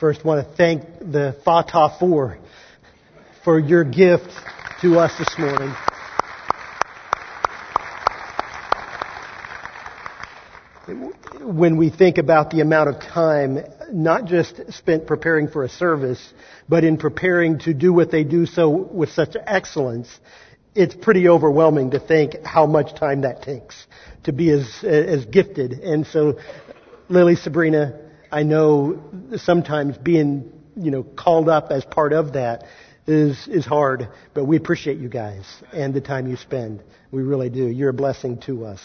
First, want to thank the Fatah 4 for your gift to us this morning. When we think about the amount of time, not just spent preparing for a service, but in preparing to do what they do so with such excellence, it's pretty overwhelming to think how much time that takes to be as, as gifted. And so, Lily, Sabrina, I know sometimes being, you know, called up as part of that is, is hard, but we appreciate you guys and the time you spend. We really do. You're a blessing to us.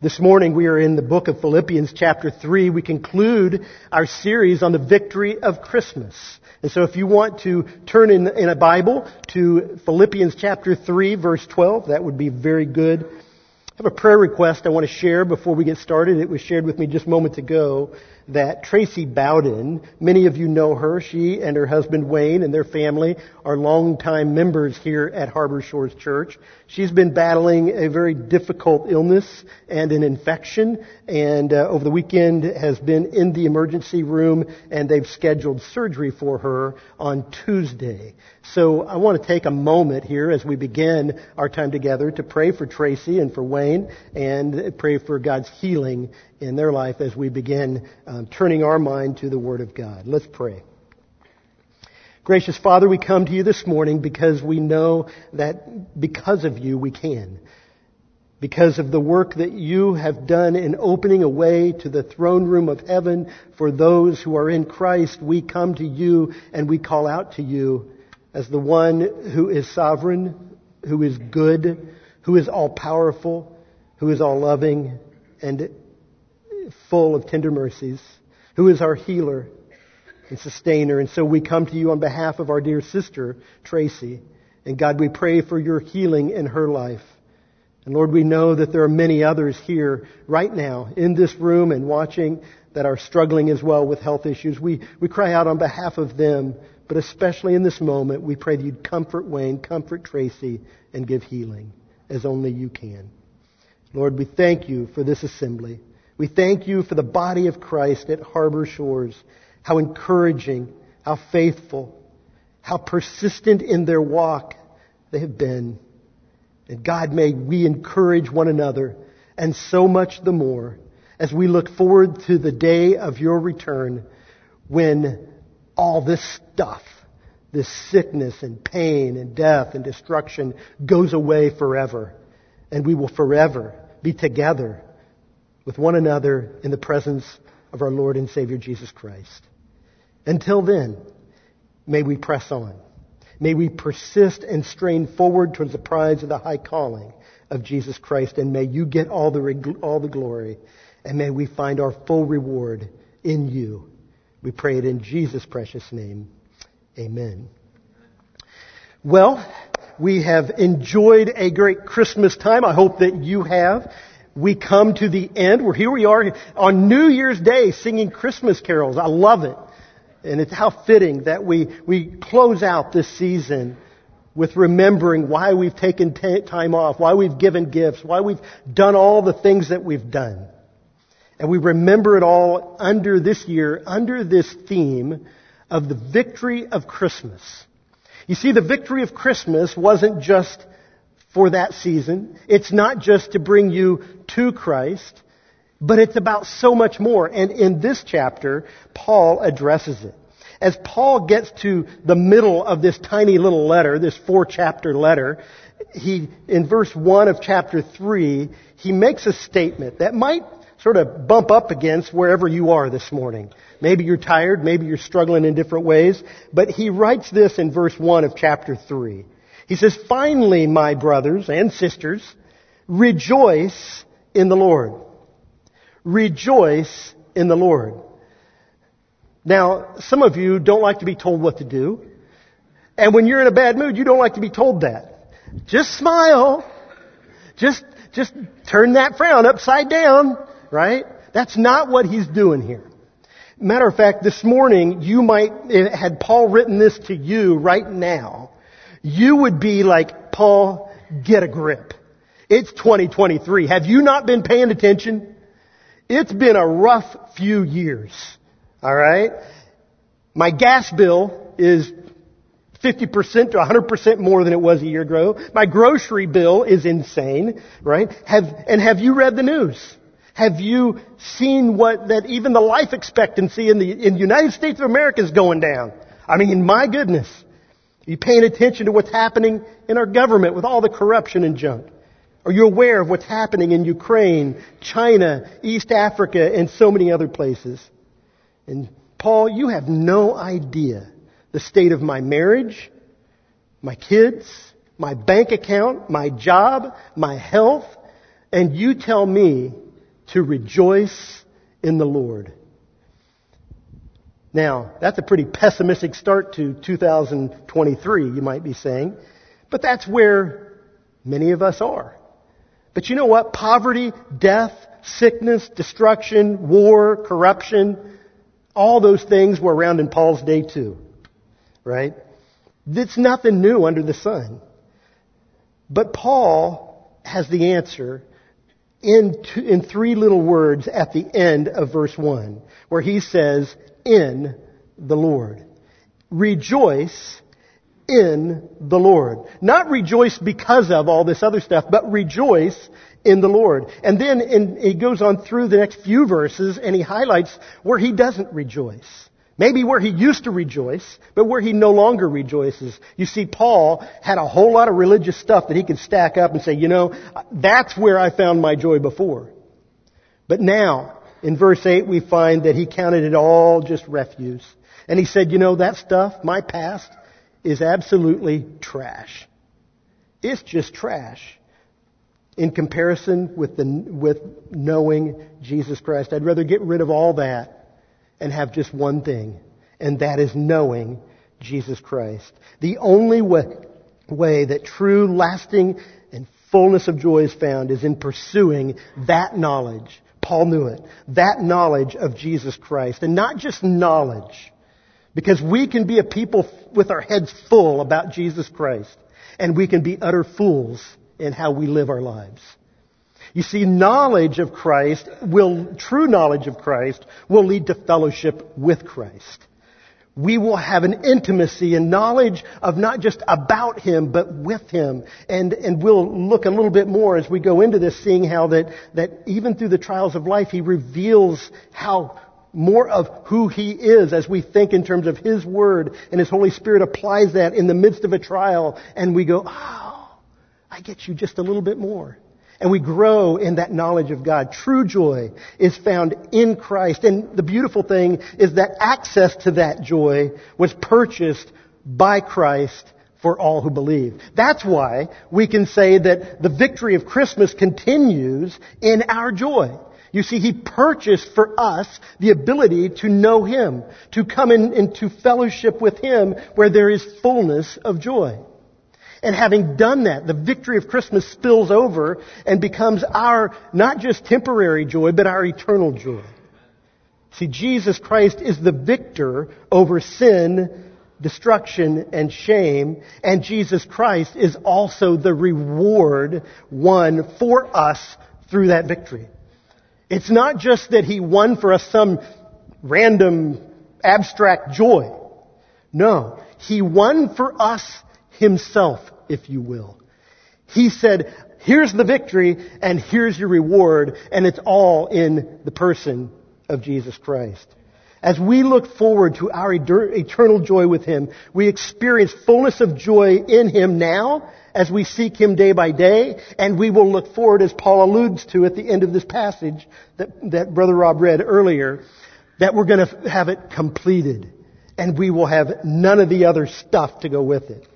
This morning we are in the book of Philippians chapter 3. We conclude our series on the victory of Christmas. And so if you want to turn in, in a Bible to Philippians chapter 3 verse 12, that would be very good. I have a prayer request I want to share before we get started. It was shared with me just moments ago that Tracy Bowden, many of you know her, she and her husband Wayne and their family are longtime members here at Harbor Shores Church. She's been battling a very difficult illness and an infection and uh, over the weekend has been in the emergency room and they've scheduled surgery for her on Tuesday. So I want to take a moment here as we begin our time together to pray for Tracy and for Wayne and pray for God's healing in their life as we begin um, turning our mind to the Word of God. Let's pray. Gracious Father, we come to you this morning because we know that because of you we can. Because of the work that you have done in opening a way to the throne room of heaven for those who are in Christ, we come to you and we call out to you as the one who is sovereign, who is good, who is all powerful, who is all loving, and full of tender mercies, who is our healer and sustainer. And so we come to you on behalf of our dear sister, Tracy. And God, we pray for your healing in her life. And Lord, we know that there are many others here right now in this room and watching that are struggling as well with health issues. We, we cry out on behalf of them, but especially in this moment, we pray that you'd comfort Wayne, comfort Tracy, and give healing as only you can. Lord, we thank you for this assembly. We thank you for the body of Christ at Harbor Shores. How encouraging, how faithful, how persistent in their walk they have been. And God, may we encourage one another and so much the more as we look forward to the day of your return when all this stuff, this sickness and pain and death and destruction goes away forever. And we will forever be together with one another in the presence of our Lord and Savior Jesus Christ. Until then, may we press on. May we persist and strain forward towards the prize of the high calling of Jesus Christ, and may you get all the, all the glory, and may we find our full reward in you. We pray it in Jesus' precious name. Amen. Well, we have enjoyed a great Christmas time. I hope that you have we come to the end. We're here we are on New Year's Day singing Christmas carols. I love it. And it's how fitting that we, we close out this season with remembering why we've taken t- time off, why we've given gifts, why we've done all the things that we've done. And we remember it all under this year, under this theme of the victory of Christmas. You see, the victory of Christmas wasn't just for that season. It's not just to bring you to Christ, but it's about so much more. And in this chapter, Paul addresses it. As Paul gets to the middle of this tiny little letter, this four chapter letter, he, in verse 1 of chapter 3, he makes a statement that might sort of bump up against wherever you are this morning. Maybe you're tired, maybe you're struggling in different ways, but he writes this in verse 1 of chapter 3. He says, finally, my brothers and sisters, rejoice in the Lord. Rejoice in the Lord. Now, some of you don't like to be told what to do. And when you're in a bad mood, you don't like to be told that. Just smile. Just, just turn that frown upside down, right? That's not what he's doing here. Matter of fact, this morning, you might, had Paul written this to you right now, you would be like, Paul, get a grip. It's 2023. Have you not been paying attention? It's been a rough few years. Alright? My gas bill is 50% to 100% more than it was a year ago. My grocery bill is insane, right? Have, and have you read the news? Have you seen what, that even the life expectancy in the, in the United States of America is going down? I mean, my goodness. Are you paying attention to what's happening in our government with all the corruption and junk? Are you aware of what's happening in Ukraine, China, East Africa, and so many other places? And Paul, you have no idea the state of my marriage, my kids, my bank account, my job, my health, and you tell me to rejoice in the Lord. Now, that's a pretty pessimistic start to 2023, you might be saying. But that's where many of us are. But you know what? Poverty, death, sickness, destruction, war, corruption, all those things were around in Paul's day too. Right? It's nothing new under the sun. But Paul has the answer in, two, in three little words at the end of verse 1, where he says, in the Lord. Rejoice in the Lord. Not rejoice because of all this other stuff, but rejoice in the Lord. And then in, he goes on through the next few verses and he highlights where he doesn't rejoice. Maybe where he used to rejoice, but where he no longer rejoices. You see, Paul had a whole lot of religious stuff that he could stack up and say, you know, that's where I found my joy before. But now, in verse 8, we find that he counted it all just refuse. And he said, you know, that stuff, my past, is absolutely trash. It's just trash in comparison with, the, with knowing Jesus Christ. I'd rather get rid of all that and have just one thing, and that is knowing Jesus Christ. The only way, way that true, lasting, and fullness of joy is found is in pursuing that knowledge Paul knew it. That knowledge of Jesus Christ. And not just knowledge. Because we can be a people with our heads full about Jesus Christ. And we can be utter fools in how we live our lives. You see, knowledge of Christ will, true knowledge of Christ will lead to fellowship with Christ we will have an intimacy and knowledge of not just about Him, but with Him. And, and we'll look a little bit more as we go into this, seeing how that, that even through the trials of life, He reveals how more of who He is as we think in terms of His Word. And His Holy Spirit applies that in the midst of a trial. And we go, oh, I get you just a little bit more and we grow in that knowledge of God. True joy is found in Christ. And the beautiful thing is that access to that joy was purchased by Christ for all who believe. That's why we can say that the victory of Christmas continues in our joy. You see, He purchased for us the ability to know Him, to come in, into fellowship with Him where there is fullness of joy. And having done that, the victory of Christmas spills over and becomes our not just temporary joy, but our eternal joy. See, Jesus Christ is the victor over sin, destruction, and shame, and Jesus Christ is also the reward won for us through that victory. It's not just that He won for us some random abstract joy. No. He won for us Himself if you will. He said, here's the victory and here's your reward and it's all in the person of Jesus Christ. As we look forward to our eternal joy with Him, we experience fullness of joy in Him now as we seek Him day by day, and we will look forward, as Paul alludes to at the end of this passage that, that Brother Rob read earlier, that we're going to have it completed, and we will have none of the other stuff to go with it.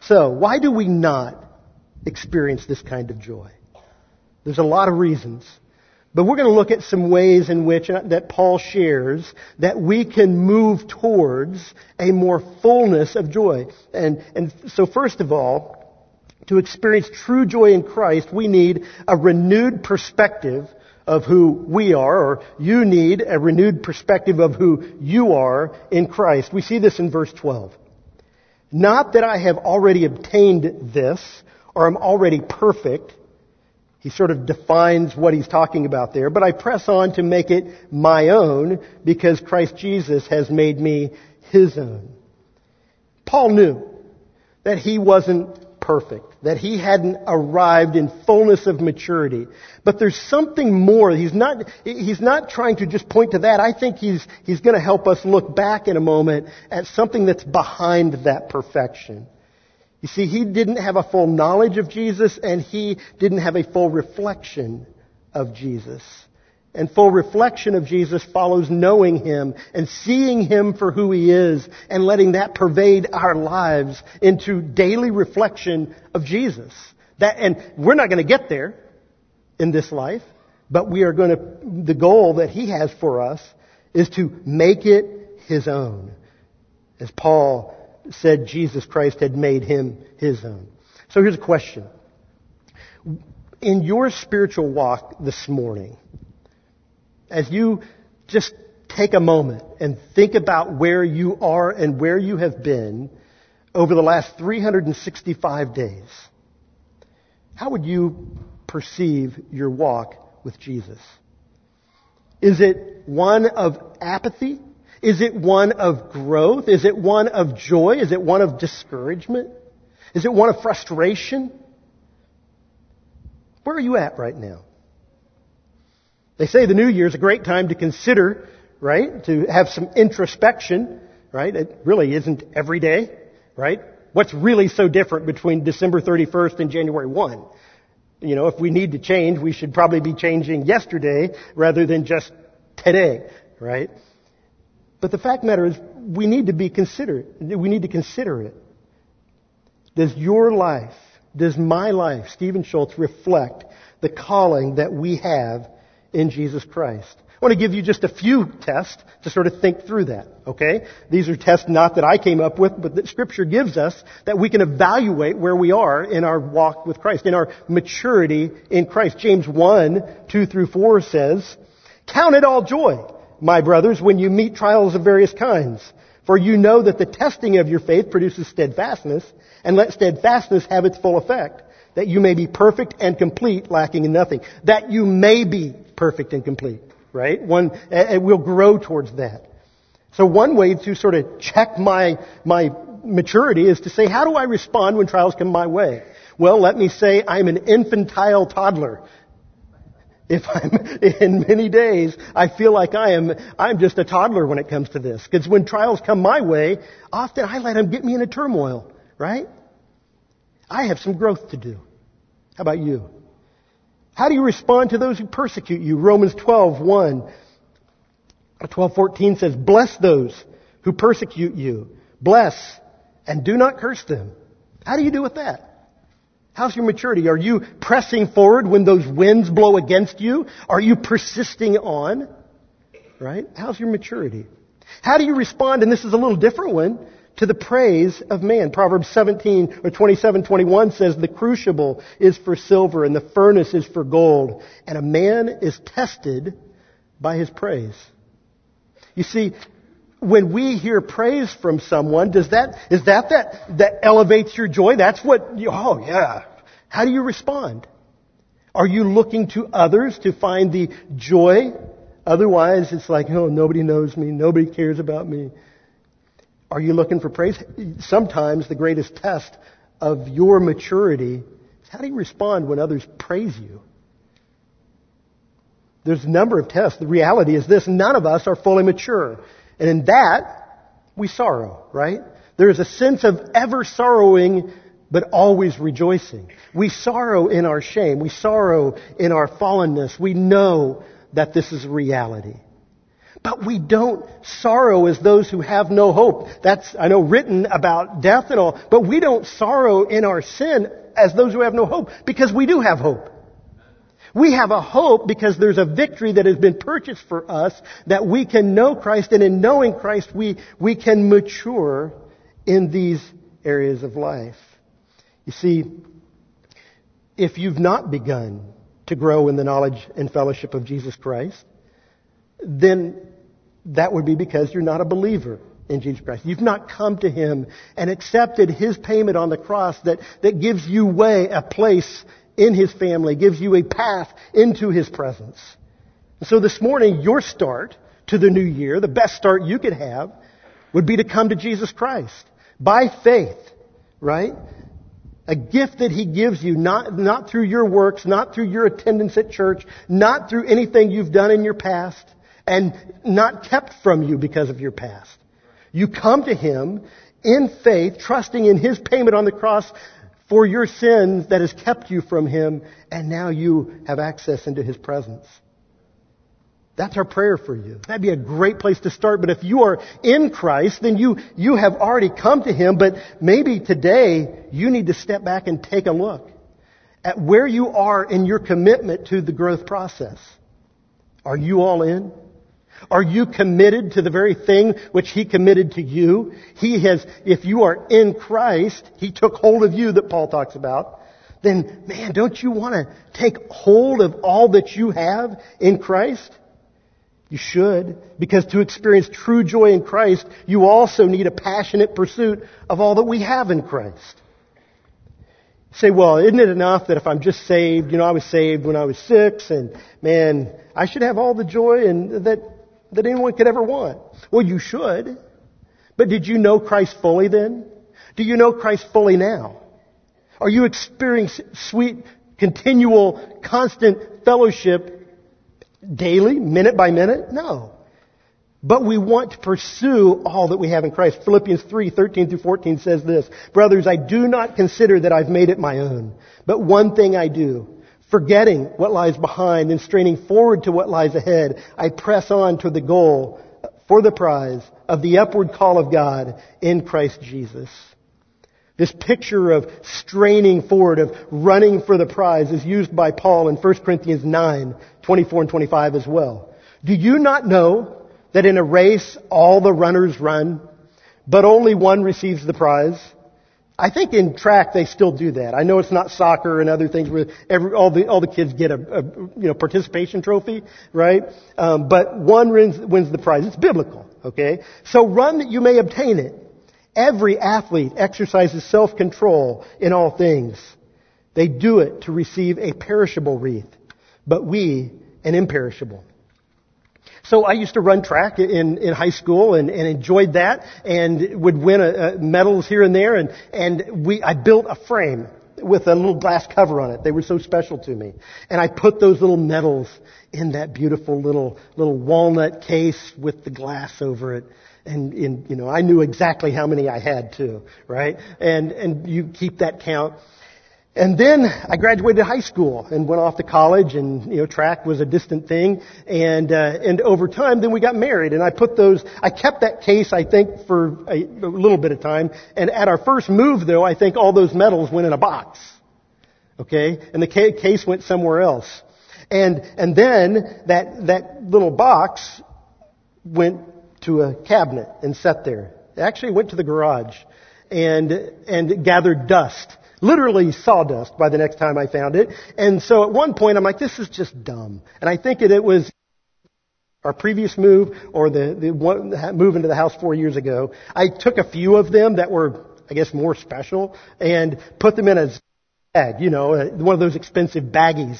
So, why do we not experience this kind of joy? There's a lot of reasons. But we're going to look at some ways in which uh, that Paul shares that we can move towards a more fullness of joy. And, and so first of all, to experience true joy in Christ, we need a renewed perspective of who we are, or you need a renewed perspective of who you are in Christ. We see this in verse 12. Not that I have already obtained this or I'm already perfect, He sort of defines what he's talking about there, but I press on to make it my own because Christ Jesus has made me his own. Paul knew that he wasn't perfect, that he hadn't arrived in fullness of maturity. But there's something more. He's not, he's not trying to just point to that. I think he's, he's going to help us look back in a moment at something that's behind that perfection. You see, he didn't have a full knowledge of Jesus and he didn't have a full reflection of Jesus. And full reflection of Jesus follows knowing Him and seeing Him for who He is and letting that pervade our lives into daily reflection of Jesus. That, and we're not going to get there in this life, but we are going to, the goal that He has for us is to make it His own. As Paul said Jesus Christ had made Him His own. So here's a question. In your spiritual walk this morning, as you just take a moment and think about where you are and where you have been over the last 365 days, how would you perceive your walk with Jesus? Is it one of apathy? Is it one of growth? Is it one of joy? Is it one of discouragement? Is it one of frustration? Where are you at right now? They say the new year is a great time to consider, right? To have some introspection, right? It really isn't every day, right? What's really so different between December 31st and January 1? You know, if we need to change, we should probably be changing yesterday rather than just today, right? But the fact matter is, we need to be considerate. We need to consider it. Does your life, does my life, Stephen Schultze, reflect the calling that we have in Jesus Christ. I want to give you just a few tests to sort of think through that, okay? These are tests not that I came up with, but that Scripture gives us that we can evaluate where we are in our walk with Christ, in our maturity in Christ. James 1, 2 through 4 says, Count it all joy, my brothers, when you meet trials of various kinds. For you know that the testing of your faith produces steadfastness, and let steadfastness have its full effect that you may be perfect and complete, lacking in nothing. That you may be perfect and complete, right? One, and we'll grow towards that. So one way to sort of check my, my maturity is to say, how do I respond when trials come my way? Well, let me say I'm an infantile toddler. If I'm in many days, I feel like I am, I'm just a toddler when it comes to this. Because when trials come my way, often I let them get me in a turmoil, right? I have some growth to do. How about you? How do you respond to those who persecute you? Romans 12, 1. 12:14 says, "Bless those who persecute you. Bless and do not curse them." How do you do with that? How's your maturity? Are you pressing forward when those winds blow against you? Are you persisting on? Right? How's your maturity? How do you respond? And this is a little different one to the praise of man. Proverbs 17 or 27, 21 says the crucible is for silver and the furnace is for gold and a man is tested by his praise. You see, when we hear praise from someone, does that, is that that, that elevates your joy? That's what, you, oh yeah. How do you respond? Are you looking to others to find the joy? Otherwise, it's like, oh, nobody knows me, nobody cares about me. Are you looking for praise? Sometimes the greatest test of your maturity is how do you respond when others praise you? There's a number of tests. The reality is this, none of us are fully mature. And in that, we sorrow, right? There is a sense of ever sorrowing, but always rejoicing. We sorrow in our shame. We sorrow in our fallenness. We know that this is reality. But we don't sorrow as those who have no hope. That's, I know, written about death and all, but we don't sorrow in our sin as those who have no hope because we do have hope. We have a hope because there's a victory that has been purchased for us that we can know Christ and in knowing Christ we, we can mature in these areas of life. You see, if you've not begun to grow in the knowledge and fellowship of Jesus Christ, then that would be because you're not a believer in Jesus Christ. You've not come to Him and accepted His payment on the cross that, that gives you way, a place in His family, gives you a path into His presence. And so this morning, your start to the new year, the best start you could have, would be to come to Jesus Christ by faith, right? A gift that He gives you, not, not through your works, not through your attendance at church, not through anything you've done in your past, and not kept from you because of your past. You come to Him in faith, trusting in His payment on the cross for your sins that has kept you from Him, and now you have access into His presence. That's our prayer for you. That'd be a great place to start. But if you are in Christ, then you, you have already come to Him, but maybe today you need to step back and take a look at where you are in your commitment to the growth process. Are you all in? Are you committed to the very thing which He committed to you? He has, if you are in Christ, He took hold of you that Paul talks about, then man, don't you want to take hold of all that you have in Christ? You should, because to experience true joy in Christ, you also need a passionate pursuit of all that we have in Christ. Say, well, isn't it enough that if I'm just saved, you know, I was saved when I was six, and man, I should have all the joy and that that anyone could ever want. Well, you should. But did you know Christ fully then? Do you know Christ fully now? Are you experiencing sweet, continual, constant fellowship daily, minute by minute? No. But we want to pursue all that we have in Christ. Philippians 3, 13 through 14 says this, Brothers, I do not consider that I've made it my own, but one thing I do, Forgetting what lies behind and straining forward to what lies ahead, I press on to the goal for the prize of the upward call of God in Christ Jesus. This picture of straining forward, of running for the prize is used by Paul in 1 Corinthians 9, 24 and 25 as well. Do you not know that in a race all the runners run, but only one receives the prize? I think in track they still do that. I know it's not soccer and other things where every, all the all the kids get a, a you know participation trophy, right? Um, but one wins, wins the prize. It's biblical, okay? So run that you may obtain it. Every athlete exercises self-control in all things. They do it to receive a perishable wreath, but we an imperishable. So I used to run track in, in high school and, and enjoyed that and would win a, a medals here and there and, and we, I built a frame with a little glass cover on it. They were so special to me. And I put those little medals in that beautiful little, little walnut case with the glass over it. And, and, you know, I knew exactly how many I had too, right? And, and you keep that count. And then I graduated high school and went off to college and, you know, track was a distant thing. And, uh, and over time, then we got married and I put those, I kept that case, I think, for a, a little bit of time. And at our first move though, I think all those medals went in a box. Okay? And the case went somewhere else. And, and then that, that little box went to a cabinet and sat there. It actually went to the garage and, and gathered dust literally sawdust by the next time I found it. And so at one point I'm like, this is just dumb. And I think it, it was our previous move or the, the one, move into the house four years ago. I took a few of them that were, I guess, more special and put them in a bag, you know, uh, one of those expensive baggies,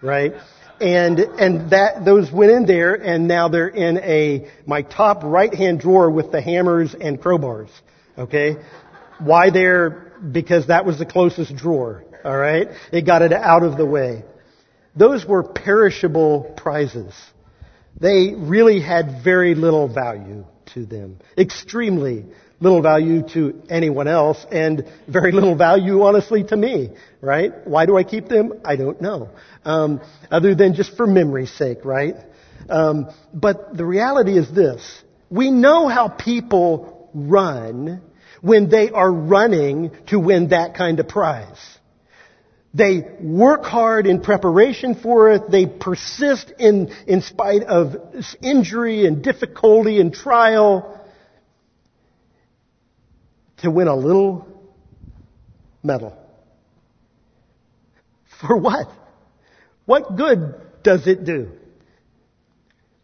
right? And, and that, those went in there and now they're in a, my top right hand drawer with the hammers and crowbars. Okay? Why they're because that was the closest drawer. All right? It got it out of the way. Those were perishable prizes. They really had very little value to them. Extremely little value to anyone else and very little value, honestly, to me, right? Why do I keep them? I don't know. Um, other than just for memory's sake, right? Um, but the reality is this. We know how people run when they are running to win that kind of prize. They work hard in preparation for it. They persist in, in spite of injury and difficulty and trial to win a little medal. For what? What good does it do?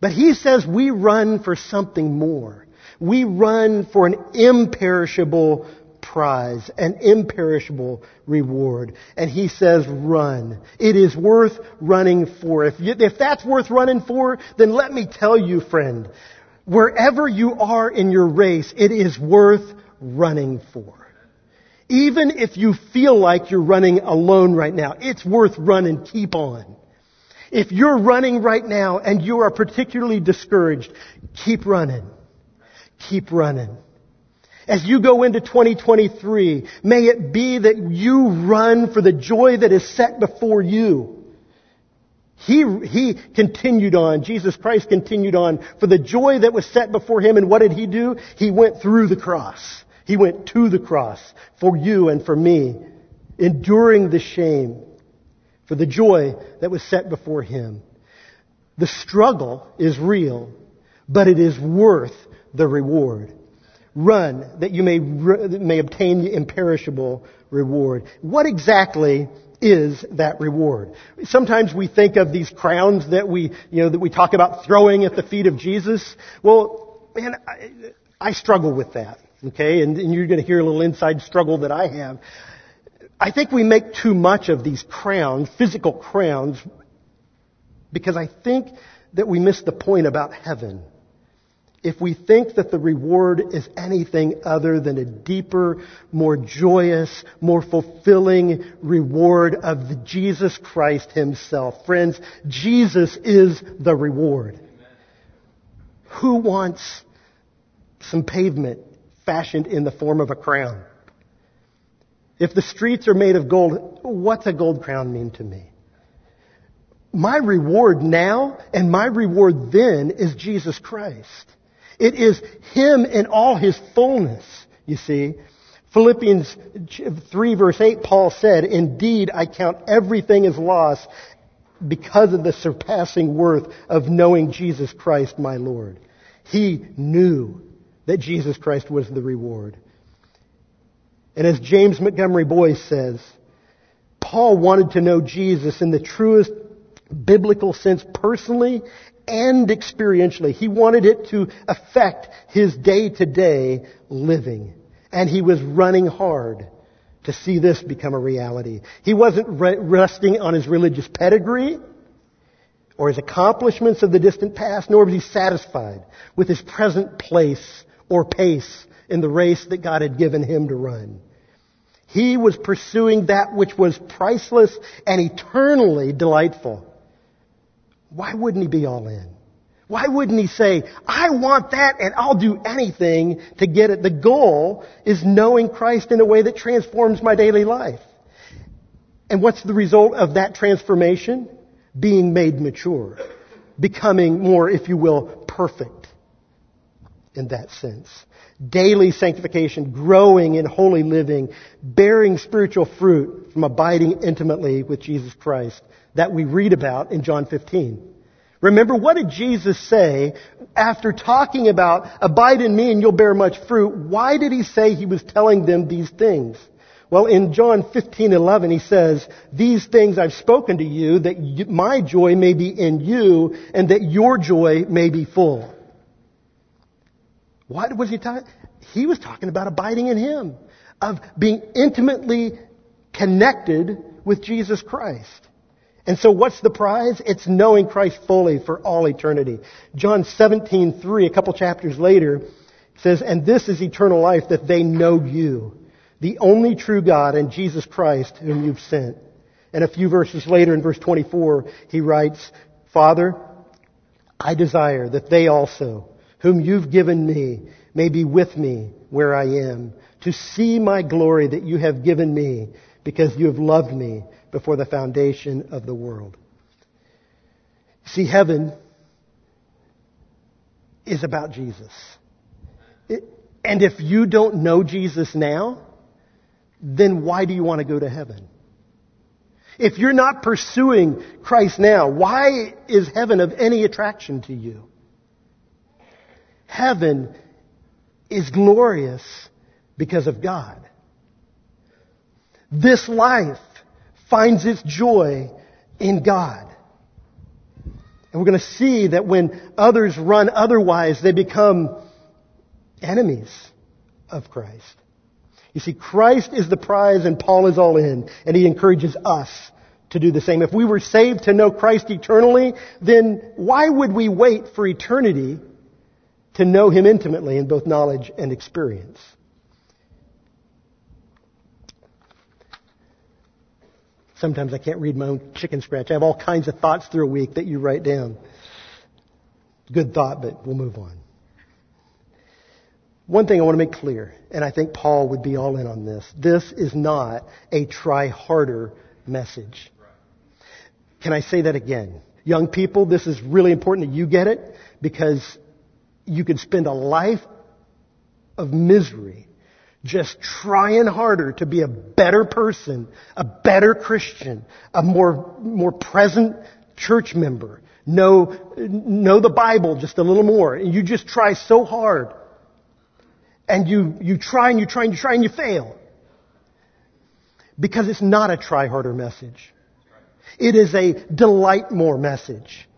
But he says we run for something more. We run for an imperishable prize, an imperishable reward. And he says, run. It is worth running for. If, you, if that's worth running for, then let me tell you, friend, wherever you are in your race, it is worth running for. Even if you feel like you're running alone right now, it's worth running. Keep on. If you're running right now and you are particularly discouraged, keep running. Keep running. As you go into 2023, may it be that you run for the joy that is set before you. He, he continued on, Jesus Christ continued on for the joy that was set before him. And what did he do? He went through the cross. He went to the cross for you and for me, enduring the shame for the joy that was set before him. The struggle is real, but it is worth the reward. Run that you may, may obtain the imperishable reward. What exactly is that reward? Sometimes we think of these crowns that we, you know, that we talk about throwing at the feet of Jesus. Well, man, I, I struggle with that. Okay, and, and you're going to hear a little inside struggle that I have. I think we make too much of these crowns, physical crowns, because I think that we miss the point about heaven. If we think that the reward is anything other than a deeper, more joyous, more fulfilling reward of Jesus Christ Himself. Friends, Jesus is the reward. Who wants some pavement fashioned in the form of a crown? If the streets are made of gold, what's a gold crown mean to me? My reward now and my reward then is Jesus Christ. It is Him in all His fullness, you see. Philippians 3 verse 8, Paul said, Indeed, I count everything as loss because of the surpassing worth of knowing Jesus Christ, my Lord. He knew that Jesus Christ was the reward. And as James Montgomery Boice says, Paul wanted to know Jesus in the truest biblical sense personally and experientially. He wanted it to affect his day to day living. And he was running hard to see this become a reality. He wasn't re- resting on his religious pedigree or his accomplishments of the distant past, nor was he satisfied with his present place or pace in the race that God had given him to run. He was pursuing that which was priceless and eternally delightful. Why wouldn't he be all in? Why wouldn't he say, I want that and I'll do anything to get it? The goal is knowing Christ in a way that transforms my daily life. And what's the result of that transformation? Being made mature. Becoming more, if you will, perfect in that sense daily sanctification, growing in holy living, bearing spiritual fruit from abiding intimately with Jesus Christ that we read about in John 15. Remember, what did Jesus say after talking about abide in me and you'll bear much fruit? Why did he say he was telling them these things? Well, in John 15:11 he says, "These things I've spoken to you that my joy may be in you and that your joy may be full." What was he talking? He was talking about abiding in Him, of being intimately connected with Jesus Christ. And so what's the prize? It's knowing Christ fully for all eternity. John 17:3, a couple chapters later, says, "And this is eternal life that they know you, the only true God and Jesus Christ whom you've sent." And a few verses later in verse 24, he writes, "Father, I desire that they also whom you've given me, may be with me where I am, to see my glory that you have given me, because you have loved me before the foundation of the world. See, heaven is about Jesus. It, and if you don't know Jesus now, then why do you want to go to heaven? If you're not pursuing Christ now, why is heaven of any attraction to you? Heaven is glorious because of God. This life finds its joy in God. And we're going to see that when others run otherwise, they become enemies of Christ. You see, Christ is the prize and Paul is all in, and he encourages us to do the same. If we were saved to know Christ eternally, then why would we wait for eternity to know him intimately in both knowledge and experience? Sometimes I can't read my own chicken scratch. I have all kinds of thoughts through a week that you write down. Good thought, but we'll move on. One thing I want to make clear, and I think Paul would be all in on this. This is not a try harder message. Can I say that again? Young people, this is really important that you get it because you could spend a life of misery just trying harder to be a better person, a better Christian, a more, more present church member, know, know the Bible just a little more. And you just try so hard. And you, you try and you try and you try and you fail. Because it's not a try harder message. It is a delight more message.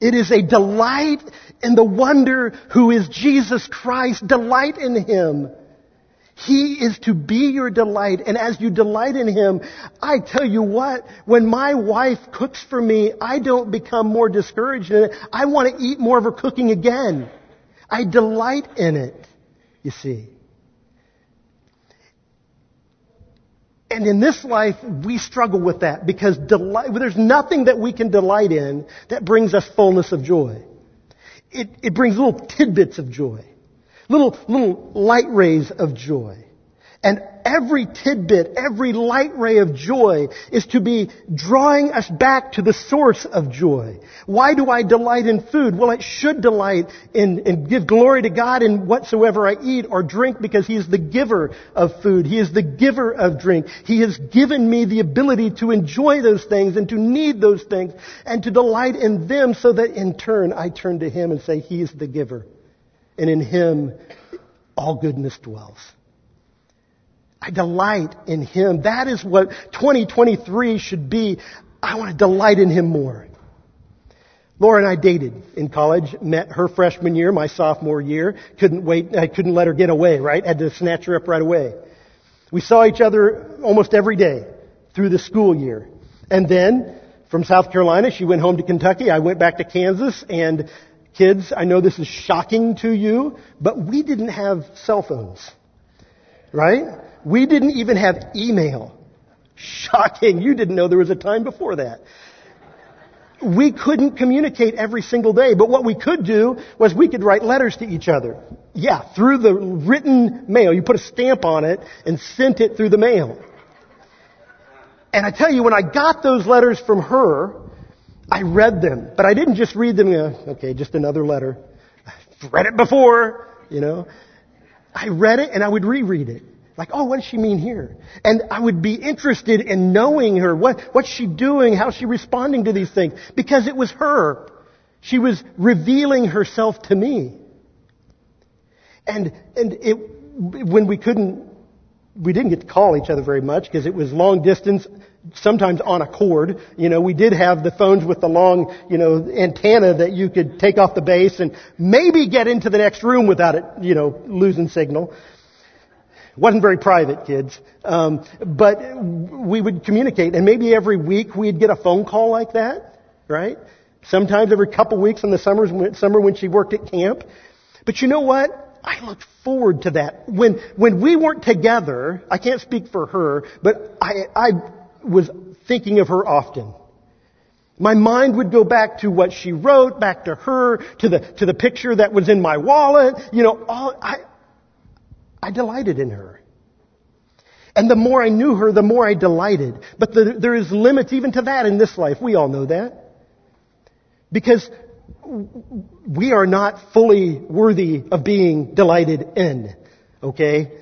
It is a delight in the wonder who is Jesus Christ. Delight in Him. He is to be your delight. And as you delight in Him, I tell you what, when my wife cooks for me, I don't become more discouraged in it. I want to eat more of her cooking again. I delight in it, you see. And in this life, we struggle with that because delight, there's nothing that we can delight in that brings us fullness of joy. It, it brings little tidbits of joy. Little, little light rays of joy. And every tidbit, every light ray of joy is to be drawing us back to the source of joy. Why do I delight in food? Well, it should delight in and give glory to God in whatsoever I eat or drink because He is the giver of food. He is the giver of drink. He has given me the ability to enjoy those things and to need those things and to delight in them so that in turn I turn to Him and say, He is the giver. And in Him all goodness dwells. I delight in Him. That is what 2023 should be. I want to delight in Him more. Laura and I dated in college, met her freshman year, my sophomore year. Couldn't wait, I couldn't let her get away, right? Had to snatch her up right away. We saw each other almost every day through the school year. And then, from South Carolina, she went home to Kentucky. I went back to Kansas and kids, I know this is shocking to you, but we didn't have cell phones. Right? We didn't even have email. Shocking. You didn't know there was a time before that. We couldn't communicate every single day, but what we could do was we could write letters to each other. Yeah, through the written mail. You put a stamp on it and sent it through the mail. And I tell you, when I got those letters from her, I read them, but I didn't just read them, you know, okay, just another letter. I've read it before, you know. I read it and I would reread it. Like, oh, what does she mean here? And I would be interested in knowing her. What, what's she doing? How's she responding to these things? Because it was her. She was revealing herself to me. And, and it, when we couldn't, we didn't get to call each other very much because it was long distance, sometimes on a cord. You know, we did have the phones with the long, you know, antenna that you could take off the base and maybe get into the next room without it, you know, losing signal wasn't very private, kids. Um, but we would communicate, and maybe every week we'd get a phone call like that, right? Sometimes every couple weeks in the summers, summer when she worked at camp. But you know what? I looked forward to that. When when we weren't together, I can't speak for her, but I I was thinking of her often. My mind would go back to what she wrote, back to her, to the to the picture that was in my wallet. You know, all I I delighted in her. And the more I knew her, the more I delighted. But the, there is limits even to that in this life. We all know that. Because we are not fully worthy of being delighted in. Okay?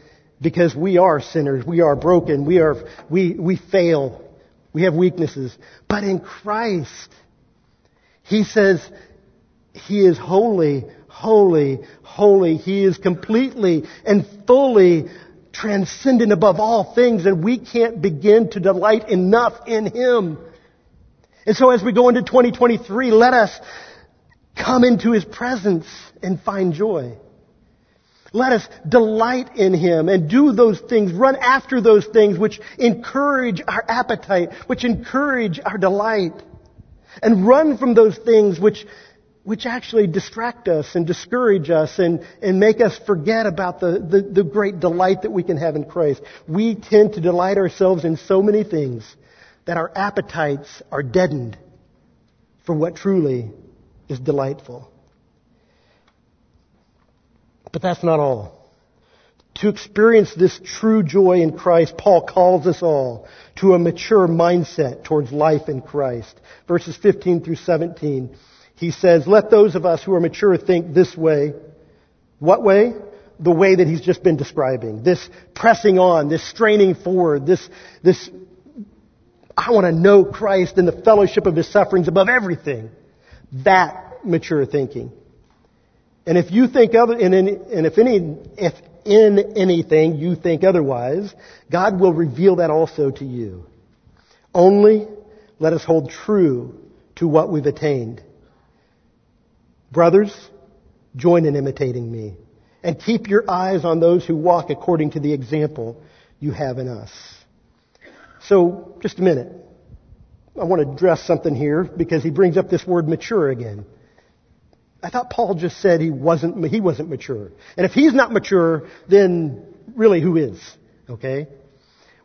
Because we are sinners. We are broken. We are, we, we fail. We have weaknesses. But in Christ, He says, He is holy, holy, holy. He is completely and fully transcendent above all things and we can't begin to delight enough in Him. And so as we go into 2023, let us come into His presence and find joy. Let us delight in Him and do those things, run after those things which encourage our appetite, which encourage our delight. And run from those things which, which actually distract us and discourage us and, and make us forget about the, the, the great delight that we can have in Christ. We tend to delight ourselves in so many things that our appetites are deadened for what truly is delightful. But that's not all. To experience this true joy in Christ, Paul calls us all to a mature mindset towards life in Christ. Verses 15 through 17, he says, let those of us who are mature think this way. What way? The way that he's just been describing. This pressing on, this straining forward, this, this, I want to know Christ and the fellowship of his sufferings above everything. That mature thinking. And if you think other, and, and if any, if in anything you think otherwise, God will reveal that also to you. Only let us hold true to what we've attained. Brothers, join in imitating me and keep your eyes on those who walk according to the example you have in us. So, just a minute. I want to address something here because he brings up this word mature again. I thought Paul just said he wasn't, he wasn't mature. And if he's not mature, then really who is? Okay?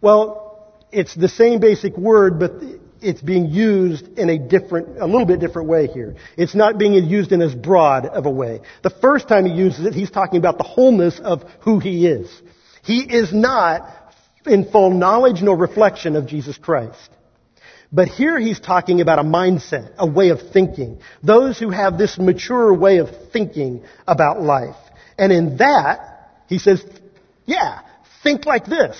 Well, it's the same basic word, but it's being used in a different, a little bit different way here. It's not being used in as broad of a way. The first time he uses it, he's talking about the wholeness of who he is. He is not in full knowledge nor reflection of Jesus Christ. But here he's talking about a mindset, a way of thinking. Those who have this mature way of thinking about life. And in that, he says, yeah, think like this.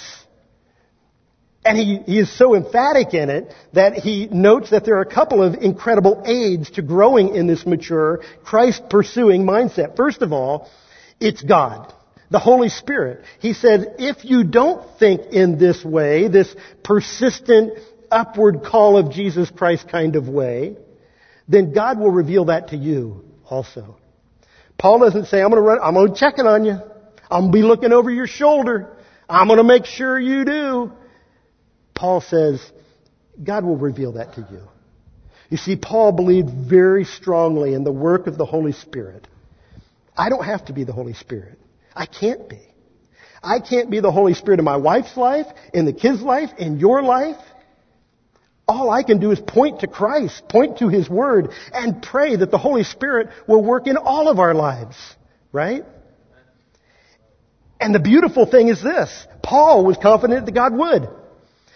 And he, he is so emphatic in it that he notes that there are a couple of incredible aids to growing in this mature, Christ pursuing mindset. First of all, it's God. The Holy Spirit. He said, if you don't think in this way, this persistent, upward call of Jesus Christ kind of way, then God will reveal that to you also. Paul doesn't say, I'm gonna run, I'm gonna check it on you. I'm gonna be looking over your shoulder. I'm gonna make sure you do. Paul says, God will reveal that to you. You see, Paul believed very strongly in the work of the Holy Spirit. I don't have to be the Holy Spirit. I can't be. I can't be the Holy Spirit in my wife's life, in the kid's life, in your life. All I can do is point to Christ, point to His Word, and pray that the Holy Spirit will work in all of our lives. Right? And the beautiful thing is this. Paul was confident that God would.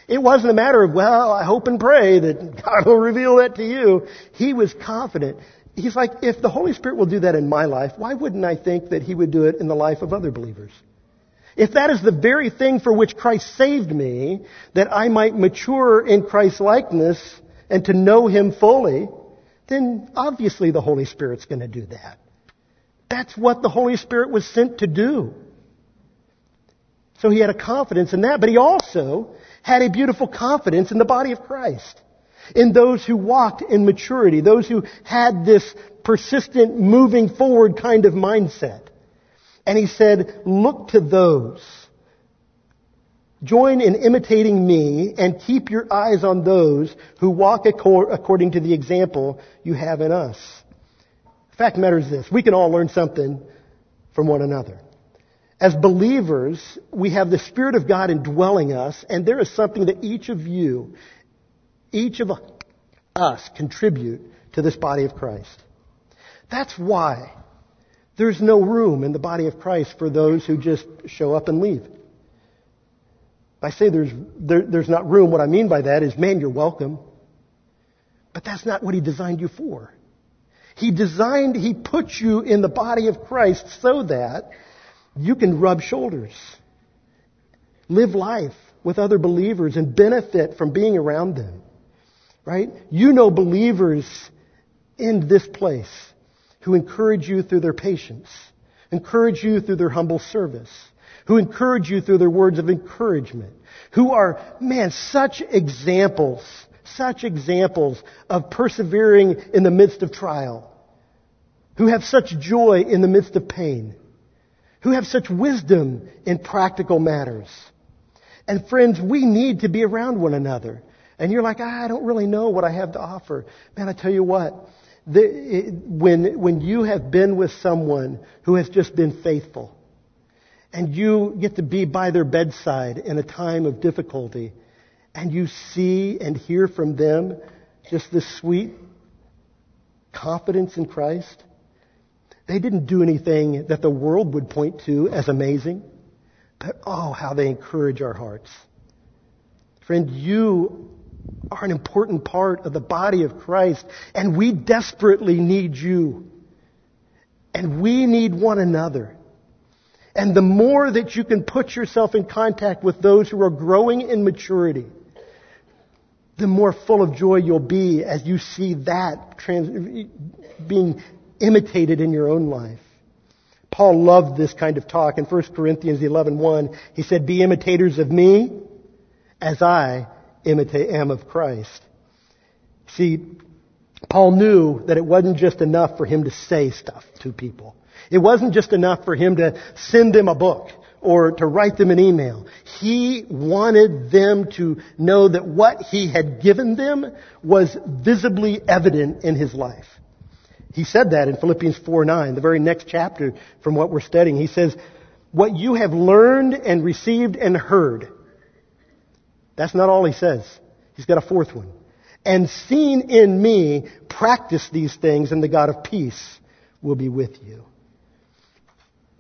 It wasn't a matter of, well, I hope and pray that God will reveal that to you. He was confident. He's like, if the Holy Spirit will do that in my life, why wouldn't I think that He would do it in the life of other believers? If that is the very thing for which Christ saved me, that I might mature in Christ's likeness and to know Him fully, then obviously the Holy Spirit's going to do that. That's what the Holy Spirit was sent to do. So he had a confidence in that, but he also had a beautiful confidence in the body of Christ. In those who walked in maturity, those who had this persistent moving forward kind of mindset. And he said, look to those. Join in imitating me and keep your eyes on those who walk according to the example you have in us. Fact of the matter is this. We can all learn something from one another. As believers, we have the Spirit of God indwelling us, and there is something that each of you, each of us contribute to this body of Christ. That's why there's no room in the body of Christ for those who just show up and leave. I say there's, there, there's not room, what I mean by that is, man, you're welcome. But that's not what He designed you for. He designed, He put you in the body of Christ so that you can rub shoulders, live life with other believers and benefit from being around them. Right? You know believers in this place who encourage you through their patience, encourage you through their humble service, who encourage you through their words of encouragement, who are, man, such examples, such examples of persevering in the midst of trial, who have such joy in the midst of pain, who have such wisdom in practical matters. And friends, we need to be around one another. And you're like, ah, I don't really know what I have to offer. Man, I tell you what, the, when, when you have been with someone who has just been faithful, and you get to be by their bedside in a time of difficulty, and you see and hear from them just this sweet confidence in Christ, they didn't do anything that the world would point to as amazing, but oh, how they encourage our hearts. Friend, you are an important part of the body of Christ, and we desperately need you. And we need one another. And the more that you can put yourself in contact with those who are growing in maturity, the more full of joy you'll be as you see that trans- being imitated in your own life. Paul loved this kind of talk. In 1 Corinthians 11.1, he said, Be imitators of me as I imitate, am of Christ. See, Paul knew that it wasn't just enough for him to say stuff to people. It wasn't just enough for him to send them a book or to write them an email. He wanted them to know that what he had given them was visibly evident in his life. He said that in Philippians 4 9, the very next chapter from what we're studying. He says, What you have learned and received and heard. That's not all he says. He's got a fourth one. And seen in me, practice these things, and the God of peace will be with you.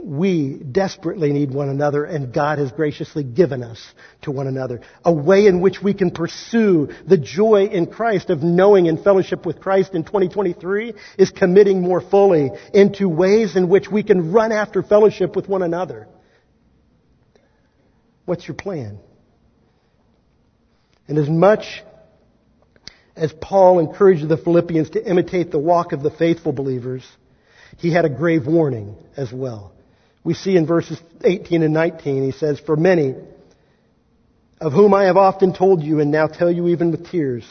We desperately need one another, and God has graciously given us to one another. A way in which we can pursue the joy in Christ of knowing and fellowship with Christ in 2023 is committing more fully into ways in which we can run after fellowship with one another. What's your plan? And as much as Paul encouraged the Philippians to imitate the walk of the faithful believers, he had a grave warning as well. We see in verses 18 and 19, he says, For many, of whom I have often told you and now tell you even with tears,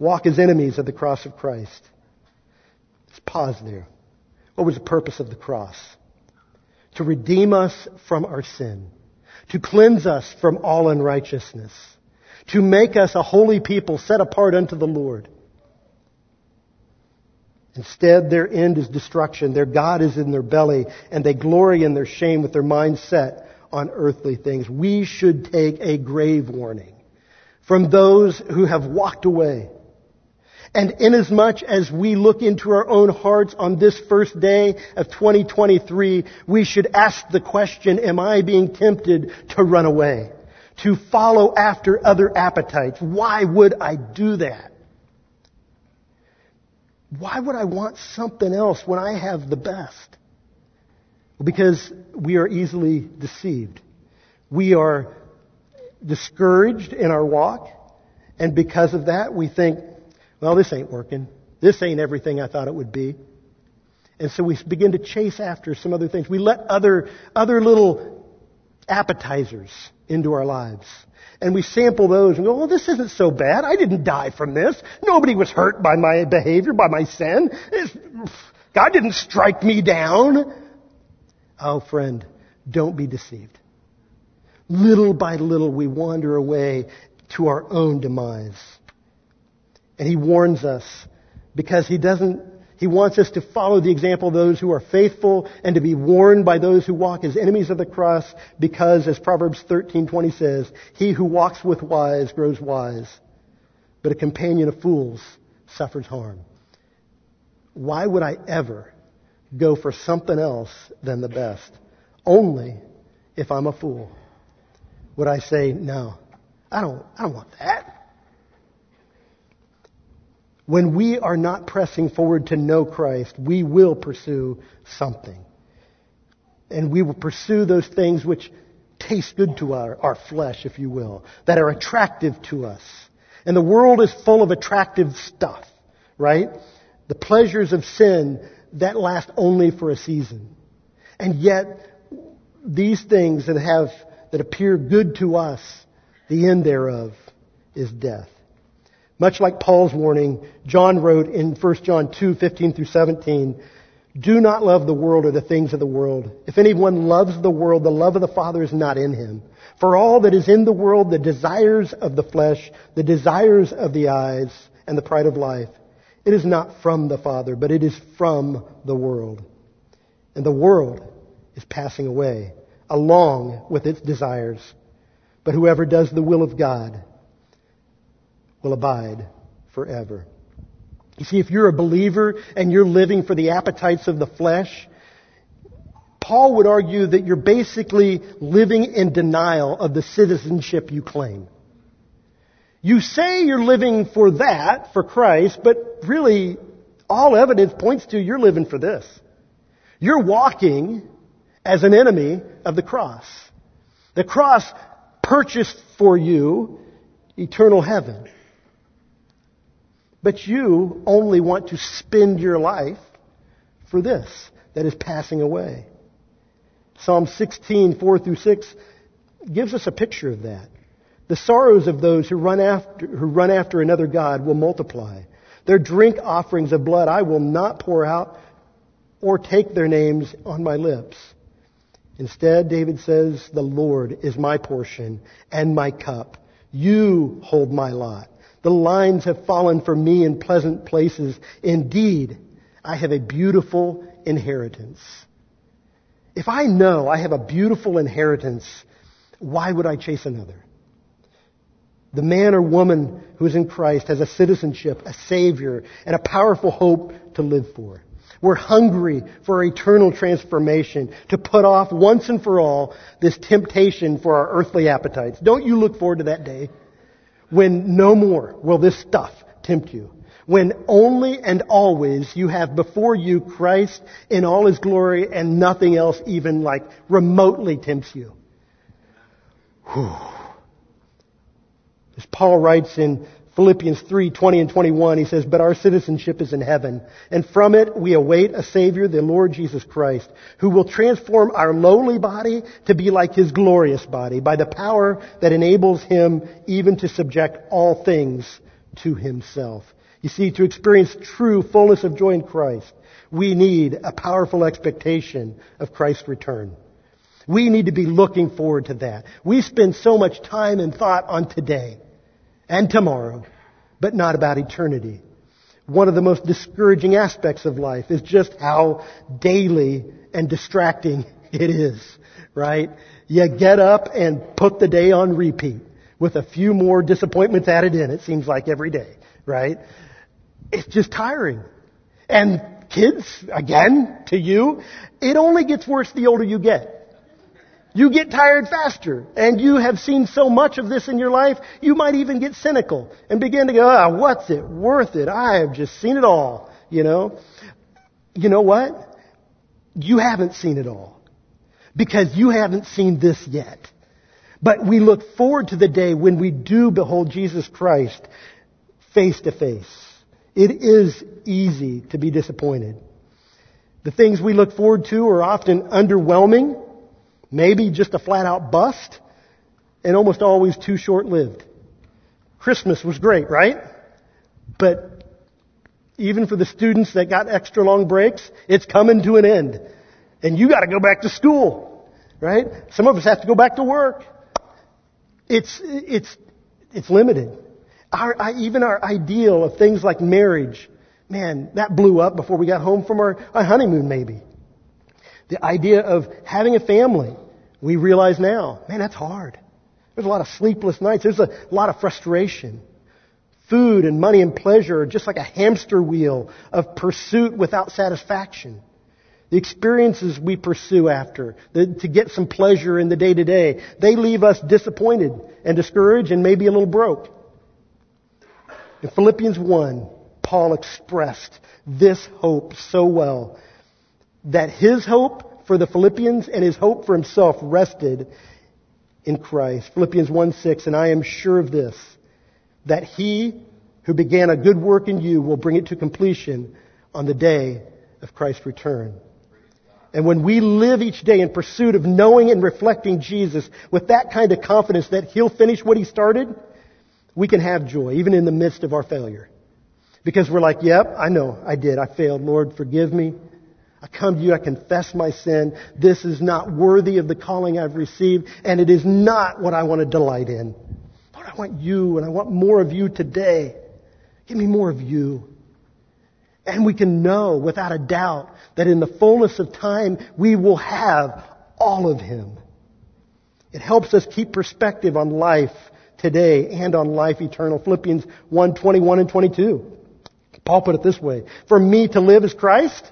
walk as enemies of the cross of Christ. Let's pause there. What was the purpose of the cross? To redeem us from our sin. To cleanse us from all unrighteousness. To make us a holy people set apart unto the Lord. Instead, their end is destruction. Their God is in their belly, and they glory in their shame with their minds set on earthly things. We should take a grave warning from those who have walked away. And inasmuch as we look into our own hearts on this first day of 2023, we should ask the question, am I being tempted to run away? To follow after other appetites? Why would I do that? Why would I want something else when I have the best? Because we are easily deceived. We are discouraged in our walk, and because of that, we think, well, this ain't working. This ain't everything I thought it would be. And so we begin to chase after some other things. We let other, other little appetizers into our lives. And we sample those and go, well, this isn't so bad. I didn't die from this. Nobody was hurt by my behavior, by my sin. It's, God didn't strike me down. Oh, friend, don't be deceived. Little by little, we wander away to our own demise. And he warns us because he doesn't he wants us to follow the example of those who are faithful and to be warned by those who walk as enemies of the cross because, as Proverbs 13:20 says, he who walks with wise grows wise, but a companion of fools suffers harm. Why would I ever go for something else than the best? Only if I'm a fool. Would I say, no, I don't, I don't want that. When we are not pressing forward to know Christ, we will pursue something. And we will pursue those things which taste good to our, our flesh, if you will, that are attractive to us. And the world is full of attractive stuff, right? The pleasures of sin that last only for a season. And yet, these things that have, that appear good to us, the end thereof is death. Much like Paul's warning, John wrote in 1 John 2, 15 through 17, Do not love the world or the things of the world. If anyone loves the world, the love of the Father is not in him. For all that is in the world, the desires of the flesh, the desires of the eyes, and the pride of life, it is not from the Father, but it is from the world. And the world is passing away, along with its desires. But whoever does the will of God will abide forever. You see, if you're a believer and you're living for the appetites of the flesh, Paul would argue that you're basically living in denial of the citizenship you claim. You say you're living for that, for Christ, but really all evidence points to you're living for this. You're walking as an enemy of the cross. The cross purchased for you eternal heaven. But you only want to spend your life for this that is passing away. Psalm 16, 4 through 6 gives us a picture of that. The sorrows of those who run after, who run after another God will multiply. Their drink offerings of blood I will not pour out or take their names on my lips. Instead, David says, the Lord is my portion and my cup. You hold my lot. The lines have fallen for me in pleasant places. Indeed, I have a beautiful inheritance. If I know I have a beautiful inheritance, why would I chase another? The man or woman who is in Christ has a citizenship, a savior, and a powerful hope to live for. We're hungry for eternal transformation, to put off once and for all this temptation for our earthly appetites. Don't you look forward to that day when no more will this stuff tempt you? When only and always you have before you Christ in all His glory and nothing else even like remotely tempts you. Whew. As Paul writes in Philippians 3, 20 and 21, he says, But our citizenship is in heaven, and from it we await a Savior, the Lord Jesus Christ, who will transform our lowly body to be like His glorious body by the power that enables Him even to subject all things to Himself. You see, to experience true fullness of joy in Christ, we need a powerful expectation of Christ's return. We need to be looking forward to that. We spend so much time and thought on today and tomorrow, but not about eternity. One of the most discouraging aspects of life is just how daily and distracting it is, right? You get up and put the day on repeat with a few more disappointments added in, it seems like every day, right? It's just tiring. And kids, again, to you, it only gets worse the older you get. You get tired faster, and you have seen so much of this in your life, you might even get cynical and begin to go, ah, what's it worth it? I have just seen it all, you know? You know what? You haven't seen it all. Because you haven't seen this yet. But we look forward to the day when we do behold Jesus Christ face to face. It is easy to be disappointed. The things we look forward to are often underwhelming Maybe just a flat out bust, and almost always too short lived. Christmas was great, right? But even for the students that got extra long breaks, it's coming to an end. And you gotta go back to school, right? Some of us have to go back to work. It's, it's, it's limited. Our, even our ideal of things like marriage, man, that blew up before we got home from our, our honeymoon maybe. The idea of having a family, we realize now, man, that's hard. There's a lot of sleepless nights. There's a lot of frustration. Food and money and pleasure are just like a hamster wheel of pursuit without satisfaction. The experiences we pursue after, the, to get some pleasure in the day to day, they leave us disappointed and discouraged and maybe a little broke. In Philippians 1, Paul expressed this hope so well that his hope for the Philippians and his hope for himself rested in Christ. Philippians 1 6, and I am sure of this, that he who began a good work in you will bring it to completion on the day of Christ's return. And when we live each day in pursuit of knowing and reflecting Jesus with that kind of confidence that He'll finish what He started, we can have joy even in the midst of our failure. Because we're like, yep, I know I did. I failed. Lord, forgive me. I come to you, I confess my sin. This is not worthy of the calling I've received, and it is not what I want to delight in. Lord, I want you, and I want more of you today. Give me more of you. And we can know without a doubt that in the fullness of time, we will have all of Him. It helps us keep perspective on life today and on life eternal. Philippians 1, 21 and 22. Paul put it this way. For me to live is Christ.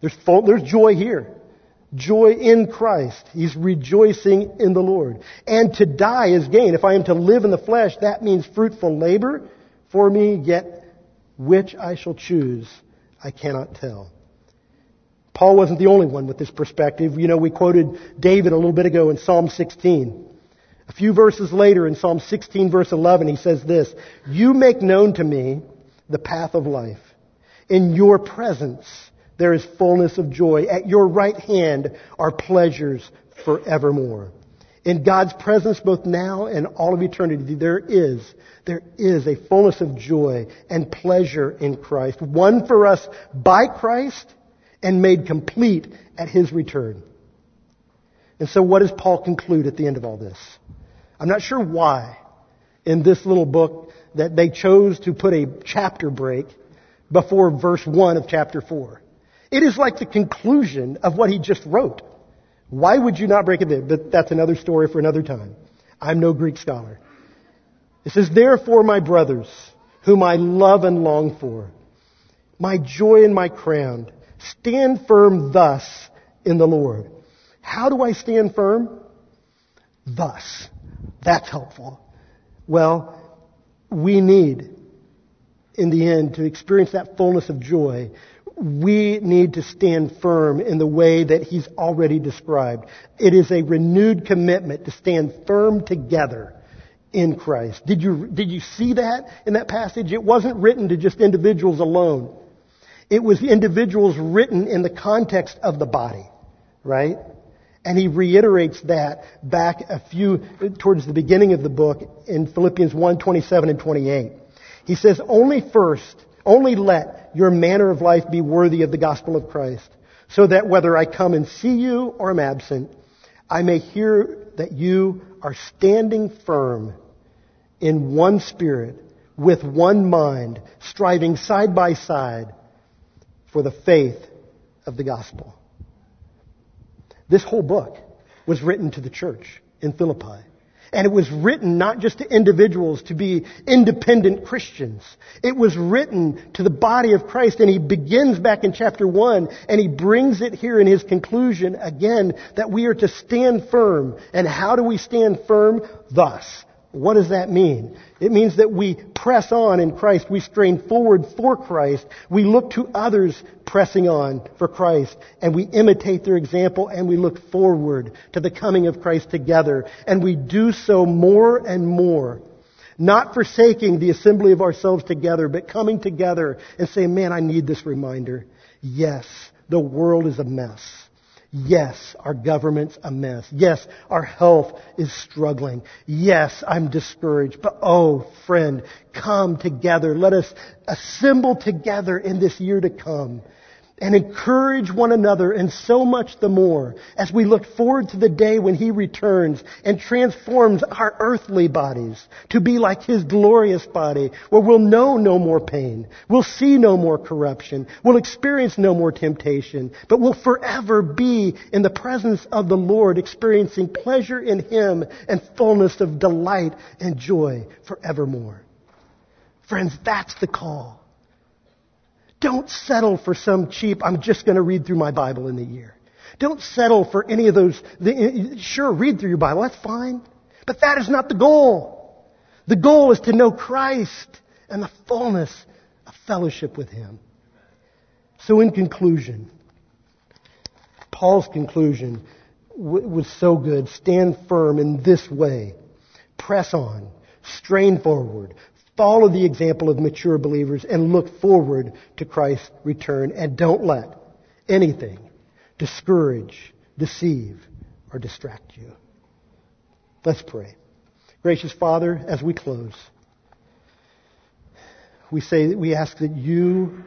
There's, there's joy here. Joy in Christ. He's rejoicing in the Lord. And to die is gain. If I am to live in the flesh, that means fruitful labor for me, yet which I shall choose, I cannot tell. Paul wasn't the only one with this perspective. You know, we quoted David a little bit ago in Psalm 16. A few verses later in Psalm 16 verse 11, he says this, You make known to me the path of life. In your presence there is fullness of joy. At your right hand are pleasures forevermore. In God's presence, both now and all of eternity, there is, there is a fullness of joy and pleasure in Christ, won for us by Christ and made complete at His return. And so what does Paul conclude at the end of all this? I'm not sure why in this little book that they chose to put a chapter break before verse 1 of chapter 4. It is like the conclusion of what he just wrote. Why would you not break it there? But that's another story for another time. I'm no Greek scholar. It says, Therefore, my brothers, whom I love and long for, my joy and my crown, stand firm thus in the Lord. How do I stand firm? Thus. That's helpful. Well, we need, in the end, to experience that fullness of joy we need to stand firm in the way that he's already described. It is a renewed commitment to stand firm together in Christ. Did you, did you see that in that passage? It wasn't written to just individuals alone. It was individuals written in the context of the body, right? And he reiterates that back a few, towards the beginning of the book in Philippians 1, 27 and 28. He says, only first, only let your manner of life be worthy of the gospel of Christ, so that whether I come and see you or am absent, I may hear that you are standing firm in one spirit, with one mind, striving side by side for the faith of the gospel. This whole book was written to the church in Philippi. And it was written not just to individuals to be independent Christians. It was written to the body of Christ and he begins back in chapter 1 and he brings it here in his conclusion again that we are to stand firm. And how do we stand firm? Thus. What does that mean? It means that we press on in Christ. We strain forward for Christ. We look to others pressing on for Christ. And we imitate their example and we look forward to the coming of Christ together. And we do so more and more. Not forsaking the assembly of ourselves together, but coming together and saying, man, I need this reminder. Yes, the world is a mess. Yes, our government's a mess. Yes, our health is struggling. Yes, I'm discouraged. But oh, friend, come together. Let us assemble together in this year to come and encourage one another and so much the more as we look forward to the day when He returns and transforms our earthly bodies to be like His glorious body where we'll know no more pain, we'll see no more corruption, we'll experience no more temptation, but we'll forever be in the presence of the Lord experiencing pleasure in Him and fullness of delight and joy forevermore. Friends, that's the call. Don't settle for some cheap, I'm just going to read through my Bible in the year. Don't settle for any of those. The, sure, read through your Bible, that's fine. But that is not the goal. The goal is to know Christ and the fullness of fellowship with Him. So in conclusion, Paul's conclusion was so good. Stand firm in this way. Press on. Strain forward. Follow the example of mature believers and look forward to Christ's return and don't let anything discourage, deceive, or distract you. Let's pray. Gracious Father, as we close, we say that we ask that you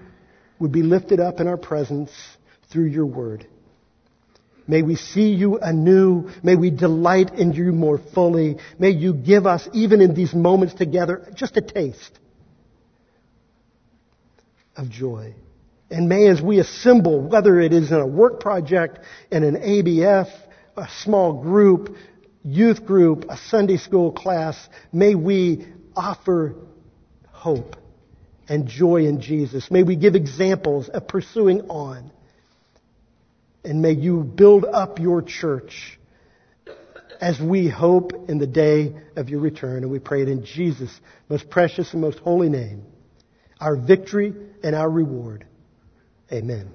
would be lifted up in our presence through your word. May we see you anew. May we delight in you more fully. May you give us, even in these moments together, just a taste of joy. And may as we assemble, whether it is in a work project, in an ABF, a small group, youth group, a Sunday school class, may we offer hope and joy in Jesus. May we give examples of pursuing on. And may you build up your church as we hope in the day of your return. And we pray it in Jesus' most precious and most holy name, our victory and our reward. Amen.